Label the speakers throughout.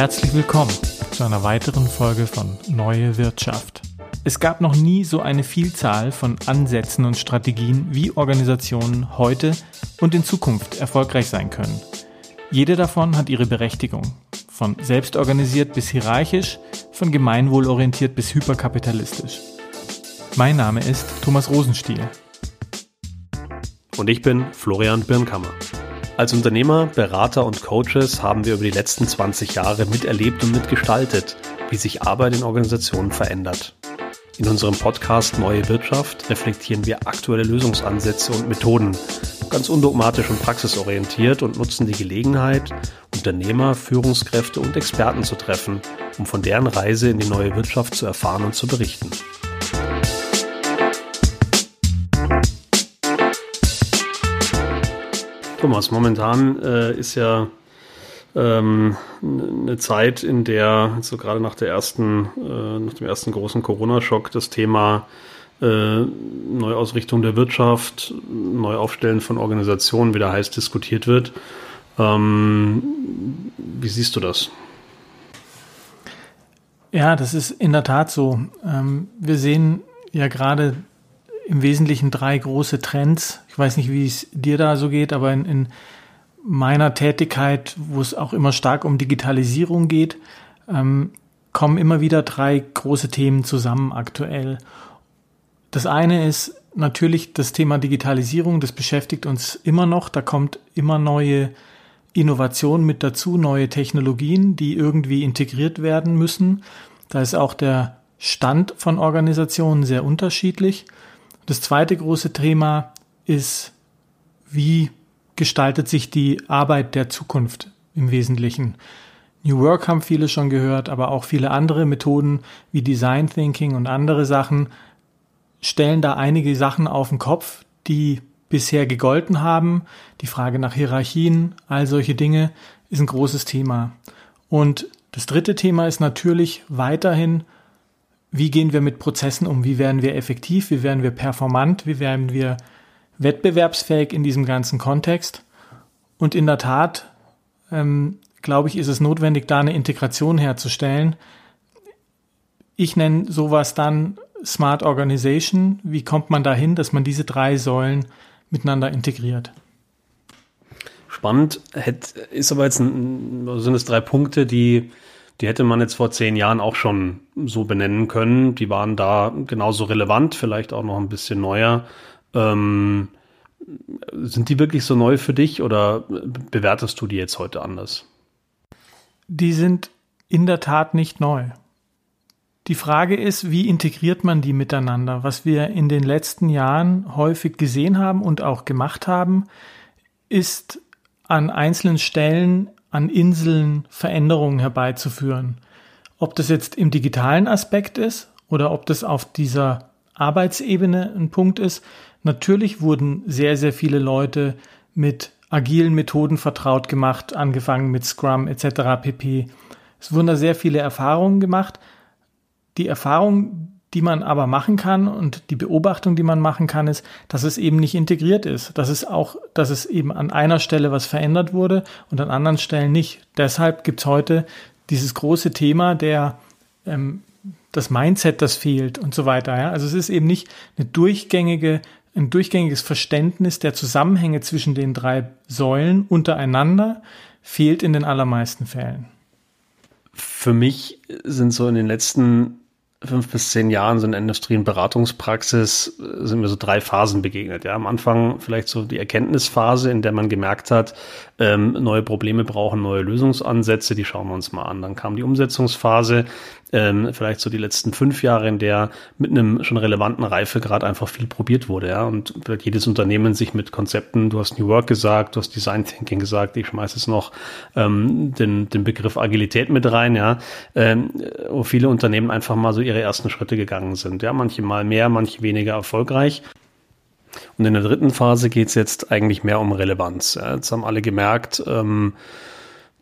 Speaker 1: Herzlich willkommen zu einer weiteren Folge von Neue Wirtschaft. Es gab noch nie so eine Vielzahl von Ansätzen und Strategien, wie Organisationen heute und in Zukunft erfolgreich sein können. Jede davon hat ihre Berechtigung. Von selbstorganisiert bis hierarchisch, von gemeinwohlorientiert bis hyperkapitalistisch. Mein Name ist Thomas Rosenstiel.
Speaker 2: Und ich bin Florian Birnkammer. Als Unternehmer, Berater und Coaches haben wir über die letzten 20 Jahre miterlebt und mitgestaltet, wie sich Arbeit in Organisationen verändert. In unserem Podcast Neue Wirtschaft reflektieren wir aktuelle Lösungsansätze und Methoden, ganz undogmatisch und praxisorientiert und nutzen die Gelegenheit, Unternehmer, Führungskräfte und Experten zu treffen, um von deren Reise in die neue Wirtschaft zu erfahren und zu berichten. Thomas, momentan äh, ist ja ähm, eine Zeit, in der so gerade nach der ersten, äh, nach dem ersten großen Corona-Schock das Thema äh, Neuausrichtung der Wirtschaft, Neuaufstellen von Organisationen wieder heiß diskutiert wird. Ähm, wie siehst du das?
Speaker 1: Ja, das ist in der Tat so. Ähm, wir sehen ja gerade im Wesentlichen drei große Trends. Ich weiß nicht, wie es dir da so geht, aber in, in meiner Tätigkeit, wo es auch immer stark um Digitalisierung geht, ähm, kommen immer wieder drei große Themen zusammen aktuell. Das eine ist natürlich das Thema Digitalisierung, das beschäftigt uns immer noch. Da kommt immer neue Innovation mit dazu, neue Technologien, die irgendwie integriert werden müssen. Da ist auch der Stand von Organisationen sehr unterschiedlich. Das zweite große Thema ist, wie gestaltet sich die Arbeit der Zukunft im Wesentlichen. New Work haben viele schon gehört, aber auch viele andere Methoden wie Design Thinking und andere Sachen stellen da einige Sachen auf den Kopf, die bisher gegolten haben. Die Frage nach Hierarchien, all solche Dinge ist ein großes Thema. Und das dritte Thema ist natürlich weiterhin wie gehen wir mit Prozessen um, wie werden wir effektiv, wie werden wir performant, wie werden wir wettbewerbsfähig in diesem ganzen Kontext. Und in der Tat, ähm, glaube ich, ist es notwendig, da eine Integration herzustellen. Ich nenne sowas dann Smart Organization. Wie kommt man dahin, dass man diese drei Säulen miteinander integriert?
Speaker 2: Spannend. Ist aber jetzt ein, sind es drei Punkte, die die hätte man jetzt vor zehn Jahren auch schon so benennen können. Die waren da genauso relevant, vielleicht auch noch ein bisschen neuer. Ähm, sind die wirklich so neu für dich oder bewertest du die jetzt heute anders?
Speaker 1: Die sind in der Tat nicht neu. Die Frage ist, wie integriert man die miteinander? Was wir in den letzten Jahren häufig gesehen haben und auch gemacht haben, ist an einzelnen Stellen an Inseln Veränderungen herbeizuführen. Ob das jetzt im digitalen Aspekt ist oder ob das auf dieser Arbeitsebene ein Punkt ist. Natürlich wurden sehr, sehr viele Leute mit agilen Methoden vertraut gemacht, angefangen mit Scrum etc. pp. Es wurden da sehr viele Erfahrungen gemacht. Die Erfahrung, die man aber machen kann und die Beobachtung, die man machen kann, ist, dass es eben nicht integriert ist. Dass es auch, dass es eben an einer Stelle was verändert wurde und an anderen Stellen nicht. Deshalb gibt's heute dieses große Thema der ähm, das Mindset, das fehlt und so weiter. Ja? Also es ist eben nicht eine durchgängige, ein durchgängiges Verständnis der Zusammenhänge zwischen den drei Säulen untereinander fehlt in den allermeisten Fällen.
Speaker 2: Für mich sind so in den letzten fünf bis zehn Jahren so in der Industrie- und Beratungspraxis äh, sind mir so drei Phasen begegnet. Ja, am Anfang vielleicht so die Erkenntnisphase, in der man gemerkt hat, ähm, neue Probleme brauchen neue Lösungsansätze, die schauen wir uns mal an. Dann kam die Umsetzungsphase, ähm, vielleicht so die letzten fünf Jahre, in der mit einem schon relevanten Reifegrad einfach viel probiert wurde, ja. Und jedes Unternehmen sich mit Konzepten, du hast New Work gesagt, du hast Design Thinking gesagt, ich schmeiße es noch ähm, den, den Begriff Agilität mit rein, ja, ähm, wo viele Unternehmen einfach mal so ihre ersten Schritte gegangen sind. Ja, manche mal mehr, manche weniger erfolgreich. Und in der dritten Phase geht es jetzt eigentlich mehr um Relevanz. Ja. Jetzt haben alle gemerkt, ähm,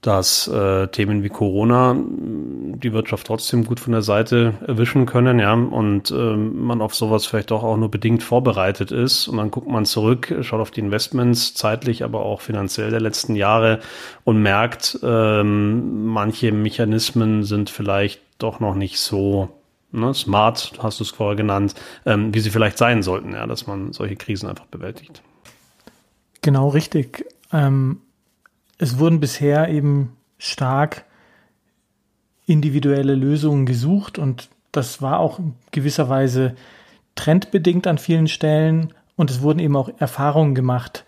Speaker 2: dass äh, Themen wie Corona die Wirtschaft trotzdem gut von der Seite erwischen können, ja, und ähm, man auf sowas vielleicht doch auch nur bedingt vorbereitet ist. Und dann guckt man zurück, schaut auf die Investments zeitlich, aber auch finanziell der letzten Jahre und merkt, ähm, manche Mechanismen sind vielleicht doch noch nicht so ne, smart, hast du es vorher genannt, ähm, wie sie vielleicht sein sollten, ja, dass man solche Krisen einfach bewältigt.
Speaker 1: Genau richtig. Ähm, es wurden bisher eben stark individuelle Lösungen gesucht und das war auch in gewisser Weise trendbedingt an vielen Stellen und es wurden eben auch Erfahrungen gemacht.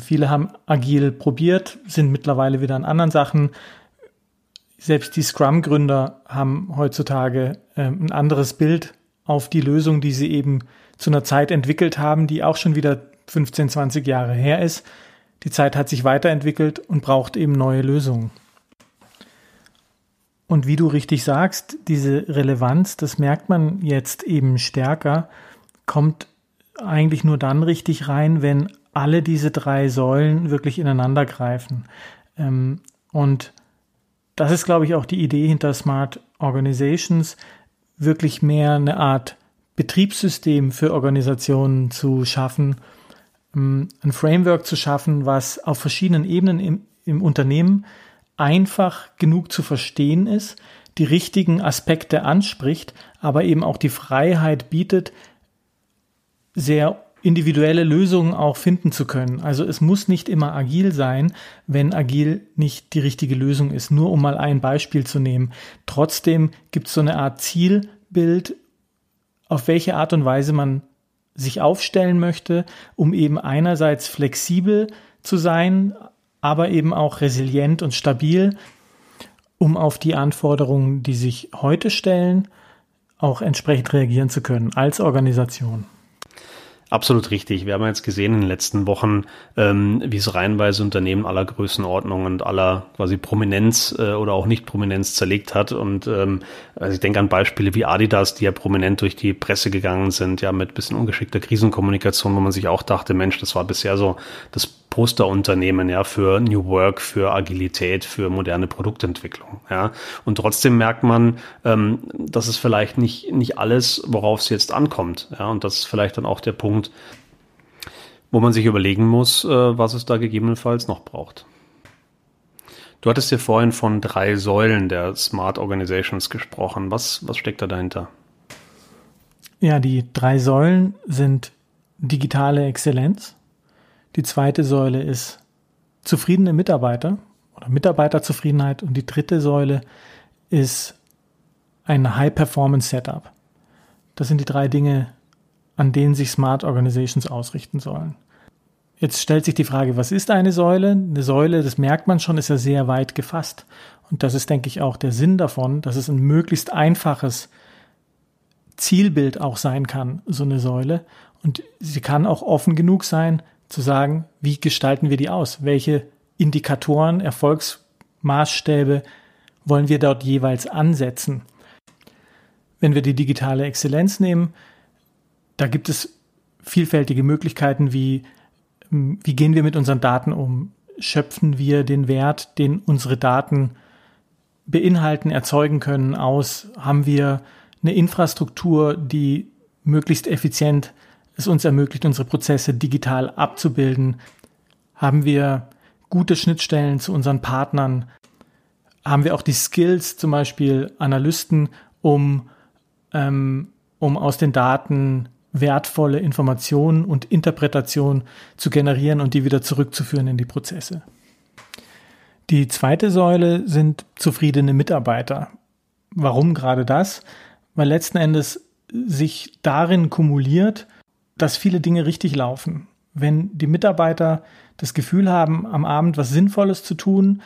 Speaker 1: Viele haben agil probiert, sind mittlerweile wieder an anderen Sachen. Selbst die Scrum-Gründer haben heutzutage äh, ein anderes Bild auf die Lösung, die sie eben zu einer Zeit entwickelt haben, die auch schon wieder 15, 20 Jahre her ist. Die Zeit hat sich weiterentwickelt und braucht eben neue Lösungen. Und wie du richtig sagst, diese Relevanz, das merkt man jetzt eben stärker, kommt eigentlich nur dann richtig rein, wenn alle diese drei Säulen wirklich ineinander greifen. Ähm, und das ist, glaube ich, auch die Idee hinter Smart Organizations, wirklich mehr eine Art Betriebssystem für Organisationen zu schaffen, ähm, ein Framework zu schaffen, was auf verschiedenen Ebenen im, im Unternehmen einfach genug zu verstehen ist, die richtigen Aspekte anspricht, aber eben auch die Freiheit bietet, sehr individuelle Lösungen auch finden zu können. Also es muss nicht immer agil sein, wenn agil nicht die richtige Lösung ist. Nur um mal ein Beispiel zu nehmen. Trotzdem gibt es so eine Art Zielbild, auf welche Art und Weise man sich aufstellen möchte, um eben einerseits flexibel zu sein, aber eben auch resilient und stabil, um auf die Anforderungen, die sich heute stellen, auch entsprechend reagieren zu können als Organisation.
Speaker 2: Absolut richtig. Wir haben jetzt gesehen in den letzten Wochen, ähm, wie es reihenweise Unternehmen aller Größenordnung und aller quasi Prominenz äh, oder auch Nicht-Prominenz zerlegt hat. Und ähm, also ich denke an Beispiele wie Adidas, die ja prominent durch die Presse gegangen sind, ja mit bisschen ungeschickter Krisenkommunikation, wo man sich auch dachte, Mensch, das war bisher so das Posterunternehmen, ja, für New Work, für Agilität, für moderne Produktentwicklung, ja. Und trotzdem merkt man, ähm, das ist vielleicht nicht, nicht alles, worauf es jetzt ankommt, ja. Und das ist vielleicht dann auch der Punkt, wo man sich überlegen muss, äh, was es da gegebenenfalls noch braucht. Du hattest ja vorhin von drei Säulen der Smart Organizations gesprochen. Was, was steckt da dahinter?
Speaker 1: Ja, die drei Säulen sind digitale Exzellenz, die zweite Säule ist zufriedene Mitarbeiter oder Mitarbeiterzufriedenheit. Und die dritte Säule ist ein High-Performance-Setup. Das sind die drei Dinge, an denen sich Smart Organizations ausrichten sollen. Jetzt stellt sich die Frage, was ist eine Säule? Eine Säule, das merkt man schon, ist ja sehr weit gefasst. Und das ist, denke ich, auch der Sinn davon, dass es ein möglichst einfaches Zielbild auch sein kann, so eine Säule. Und sie kann auch offen genug sein, zu sagen, wie gestalten wir die aus? Welche Indikatoren, Erfolgsmaßstäbe wollen wir dort jeweils ansetzen? Wenn wir die digitale Exzellenz nehmen, da gibt es vielfältige Möglichkeiten, wie, wie gehen wir mit unseren Daten um? Schöpfen wir den Wert, den unsere Daten beinhalten, erzeugen können aus? Haben wir eine Infrastruktur, die möglichst effizient es uns ermöglicht, unsere Prozesse digital abzubilden? Haben wir gute Schnittstellen zu unseren Partnern? Haben wir auch die Skills, zum Beispiel Analysten, um, ähm, um aus den Daten wertvolle Informationen und Interpretationen zu generieren und die wieder zurückzuführen in die Prozesse? Die zweite Säule sind zufriedene Mitarbeiter. Warum gerade das? Weil letzten Endes sich darin kumuliert, dass viele Dinge richtig laufen. Wenn die Mitarbeiter das Gefühl haben, am Abend was Sinnvolles zu tun,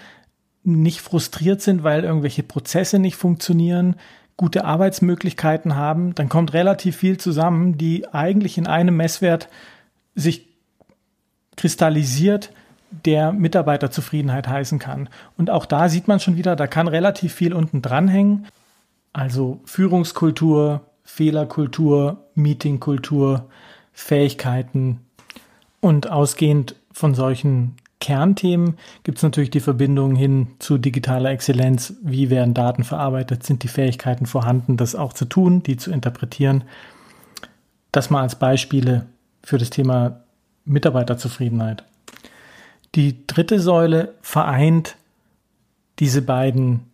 Speaker 1: nicht frustriert sind, weil irgendwelche Prozesse nicht funktionieren, gute Arbeitsmöglichkeiten haben, dann kommt relativ viel zusammen, die eigentlich in einem Messwert sich kristallisiert, der Mitarbeiterzufriedenheit heißen kann. Und auch da sieht man schon wieder, da kann relativ viel unten dranhängen. Also Führungskultur, Fehlerkultur, Meetingkultur, Fähigkeiten und ausgehend von solchen Kernthemen gibt es natürlich die Verbindung hin zu digitaler Exzellenz. Wie werden Daten verarbeitet? Sind die Fähigkeiten vorhanden, das auch zu tun, die zu interpretieren? Das mal als Beispiele für das Thema Mitarbeiterzufriedenheit. Die dritte Säule vereint diese beiden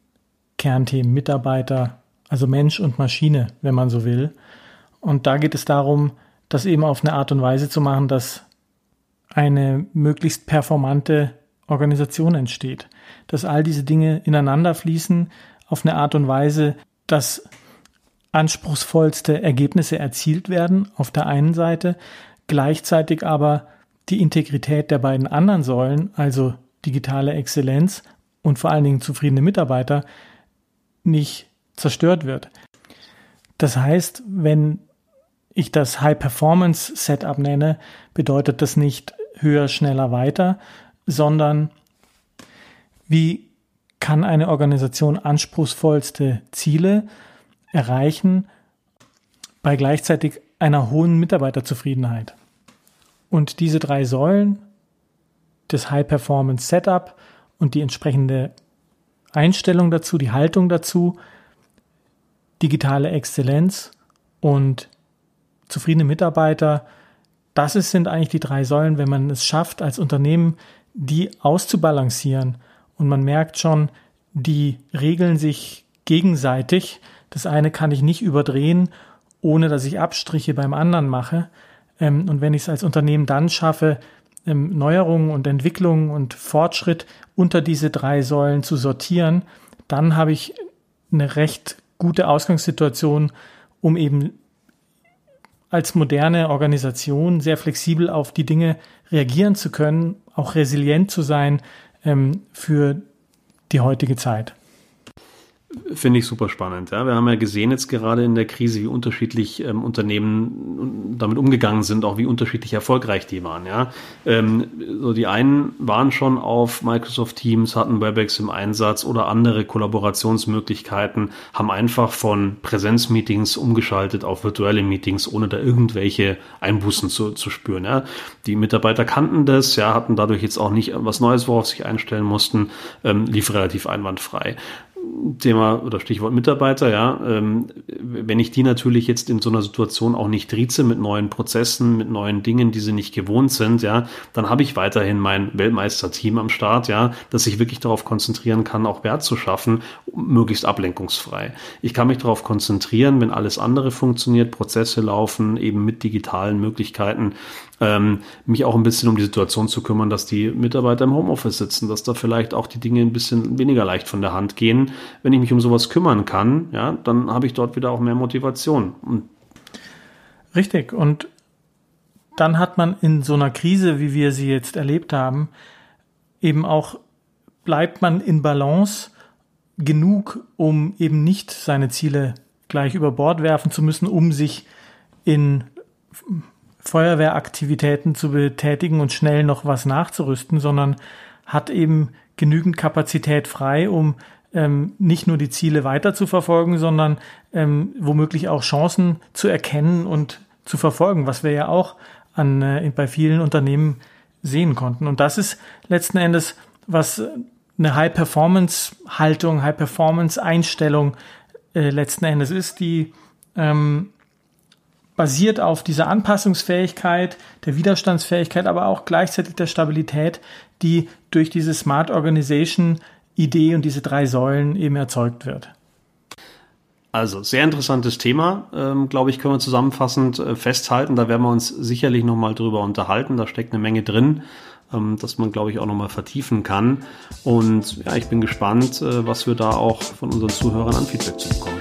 Speaker 1: Kernthemen Mitarbeiter, also Mensch und Maschine, wenn man so will. Und da geht es darum, das eben auf eine Art und Weise zu machen, dass eine möglichst performante Organisation entsteht. Dass all diese Dinge ineinander fließen auf eine Art und Weise, dass anspruchsvollste Ergebnisse erzielt werden auf der einen Seite, gleichzeitig aber die Integrität der beiden anderen Säulen, also digitale Exzellenz und vor allen Dingen zufriedene Mitarbeiter, nicht zerstört wird. Das heißt, wenn ich das High-Performance-Setup nenne, bedeutet das nicht höher, schneller, weiter, sondern wie kann eine Organisation anspruchsvollste Ziele erreichen bei gleichzeitig einer hohen Mitarbeiterzufriedenheit. Und diese drei Säulen, das High-Performance-Setup und die entsprechende Einstellung dazu, die Haltung dazu, digitale Exzellenz und zufriedene Mitarbeiter, das ist, sind eigentlich die drei Säulen, wenn man es schafft, als Unternehmen die auszubalancieren und man merkt schon, die regeln sich gegenseitig. Das eine kann ich nicht überdrehen, ohne dass ich Abstriche beim anderen mache. Ähm, und wenn ich es als Unternehmen dann schaffe, ähm, Neuerungen und Entwicklungen und Fortschritt unter diese drei Säulen zu sortieren, dann habe ich eine recht gute Ausgangssituation, um eben als moderne Organisation sehr flexibel auf die Dinge reagieren zu können, auch resilient zu sein ähm, für die heutige Zeit.
Speaker 2: Finde ich super spannend. Ja. Wir haben ja gesehen jetzt gerade in der Krise, wie unterschiedlich ähm, Unternehmen damit umgegangen sind, auch wie unterschiedlich erfolgreich die waren. Ja. Ähm, so die einen waren schon auf Microsoft Teams, hatten Webex im Einsatz oder andere Kollaborationsmöglichkeiten, haben einfach von Präsenzmeetings umgeschaltet auf virtuelle Meetings, ohne da irgendwelche Einbußen zu, zu spüren. Ja. Die Mitarbeiter kannten das, ja, hatten dadurch jetzt auch nicht was Neues, worauf sich einstellen mussten, ähm, lief relativ einwandfrei. Thema oder Stichwort Mitarbeiter, ja, ähm, wenn ich die natürlich jetzt in so einer Situation auch nicht trieze mit neuen Prozessen, mit neuen Dingen, die sie nicht gewohnt sind, ja, dann habe ich weiterhin mein Weltmeisterteam am Start, ja, das sich wirklich darauf konzentrieren kann, auch Wert zu schaffen, möglichst ablenkungsfrei. Ich kann mich darauf konzentrieren, wenn alles andere funktioniert, Prozesse laufen, eben mit digitalen Möglichkeiten, ähm, mich auch ein bisschen um die Situation zu kümmern, dass die Mitarbeiter im Homeoffice sitzen, dass da vielleicht auch die Dinge ein bisschen weniger leicht von der Hand gehen. Wenn ich mich um sowas kümmern kann, ja, dann habe ich dort wieder auch mehr Motivation. Und
Speaker 1: Richtig. Und dann hat man in so einer Krise, wie wir sie jetzt erlebt haben, eben auch bleibt man in Balance genug, um eben nicht seine Ziele gleich über Bord werfen zu müssen, um sich in Feuerwehraktivitäten zu betätigen und schnell noch was nachzurüsten, sondern hat eben genügend Kapazität frei, um ähm, nicht nur die Ziele weiter zu verfolgen, sondern ähm, womöglich auch Chancen zu erkennen und zu verfolgen, was wir ja auch an, äh, bei vielen Unternehmen sehen konnten. Und das ist letzten Endes, was eine High-Performance-Haltung, High-Performance-Einstellung äh, letzten Endes ist, die ähm, basiert auf dieser Anpassungsfähigkeit, der Widerstandsfähigkeit, aber auch gleichzeitig der Stabilität, die durch diese Smart Organization Idee und diese drei Säulen eben erzeugt wird.
Speaker 2: Also sehr interessantes Thema, ähm, glaube ich, können wir zusammenfassend äh, festhalten. Da werden wir uns sicherlich nochmal drüber unterhalten. Da steckt eine Menge drin, ähm, dass man, glaube ich, auch nochmal vertiefen kann. Und ja, ich bin gespannt, äh, was wir da auch von unseren Zuhörern an Feedback zu bekommen.